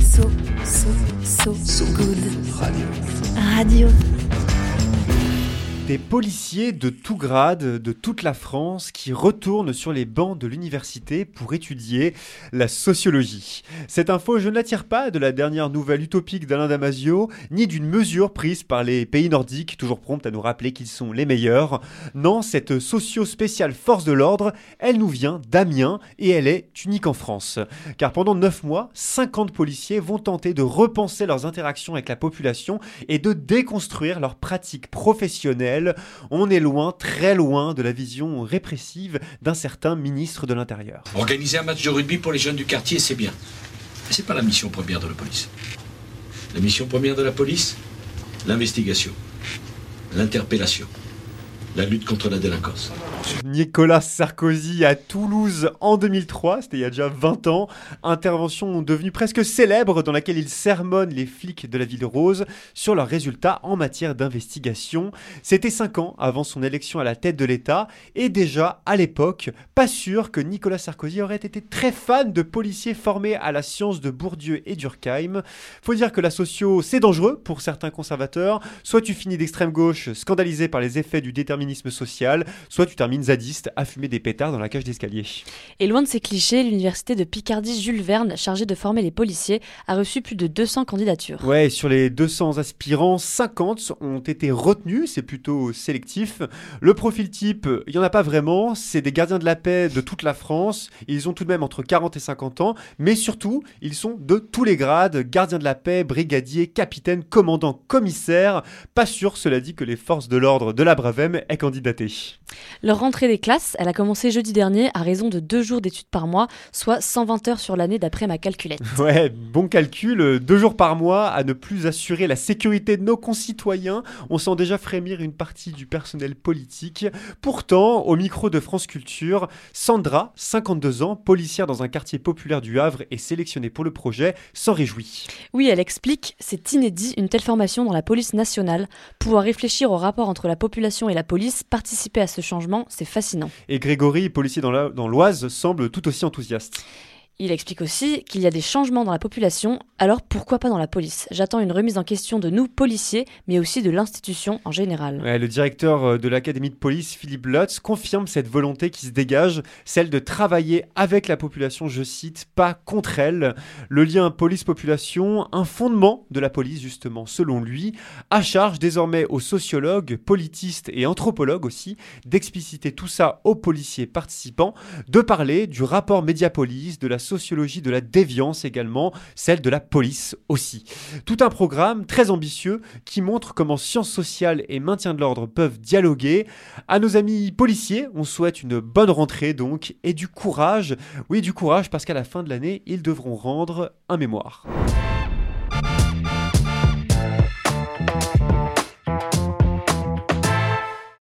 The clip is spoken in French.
So, so, so, so good. Radio. Radio. Des policiers de tout grade, de toute la France, qui retournent sur les bancs de l'université pour étudier la sociologie. Cette info, je ne l'attire pas de la dernière nouvelle utopique d'Alain Damasio, ni d'une mesure prise par les pays nordiques, toujours promptes à nous rappeler qu'ils sont les meilleurs. Non, cette socio-spéciale force de l'ordre, elle nous vient d'Amiens et elle est unique en France. Car pendant 9 mois, 50 policiers vont tenter de repenser leurs interactions avec la population et de déconstruire leurs pratiques professionnelles on est loin, très loin de la vision répressive d'un certain ministre de l'Intérieur. Organiser un match de rugby pour les jeunes du quartier, c'est bien. Mais c'est pas la mission première de la police. La mission première de la police, l'investigation, l'interpellation, la lutte contre la délinquance. Nicolas Sarkozy à Toulouse en 2003, c'était il y a déjà 20 ans, intervention devenue presque célèbre dans laquelle il sermonne les flics de la ville rose sur leurs résultats en matière d'investigation. C'était 5 ans avant son élection à la tête de l'État et déjà à l'époque, pas sûr que Nicolas Sarkozy aurait été très fan de policiers formés à la science de Bourdieu et Durkheim. Faut dire que la socio, c'est dangereux pour certains conservateurs, soit tu finis d'extrême gauche scandalisé par les effets du déterminisme social, soit tu termines zadiste à fumer des pétards dans la cage d'escalier. Et loin de ces clichés, l'université de Picardie Jules Verne, chargée de former les policiers, a reçu plus de 200 candidatures. Ouais, sur les 200 aspirants, 50 ont été retenus, c'est plutôt sélectif. Le profil type, il n'y en a pas vraiment, c'est des gardiens de la paix de toute la France, ils ont tout de même entre 40 et 50 ans, mais surtout, ils sont de tous les grades, gardiens de la paix, brigadier, capitaine, commandant, commissaire. Pas sûr, cela dit, que les forces de l'ordre de la Bravem aient candidaté. Leur rentrée des classes, elle a commencé jeudi dernier à raison de deux jours d'études par mois, soit 120 heures sur l'année d'après ma calculette. Ouais, bon calcul, deux jours par mois à ne plus assurer la sécurité de nos concitoyens. On sent déjà frémir une partie du personnel politique. Pourtant, au micro de France Culture, Sandra, 52 ans, policière dans un quartier populaire du Havre et sélectionnée pour le projet, s'en réjouit. Oui, elle explique, c'est inédit une telle formation dans la police nationale. Pouvoir réfléchir au rapport entre la population et la police, participer à ce changement, c'est fascinant. Et Grégory, policier dans l'Oise, semble tout aussi enthousiaste. Il explique aussi qu'il y a des changements dans la population, alors pourquoi pas dans la police? J'attends une remise en question de nous, policiers, mais aussi de l'institution en général. le directeur euh, de l'Académie de police, Philippe Lutz, confirme cette volonté qui se dégage, celle de travailler avec la population, je cite, pas contre elle. Le lien police-population, un fondement de la police justement, selon lui, à charge désormais aux sociologues, politistes et anthropologues aussi, d'expliciter tout ça aux policiers participants, de parler du rapport Médiapolis, de la sociologie de la déviance également, celle de la police aussi. Tout un programme très ambitieux qui montre comment sciences sociales et maintien de l'ordre peuvent dialoguer. À nos amis policiers, on souhaite une bonne rentrée donc et du courage. Oui, du courage parce qu'à la fin de l'année, ils devront rendre un mémoire.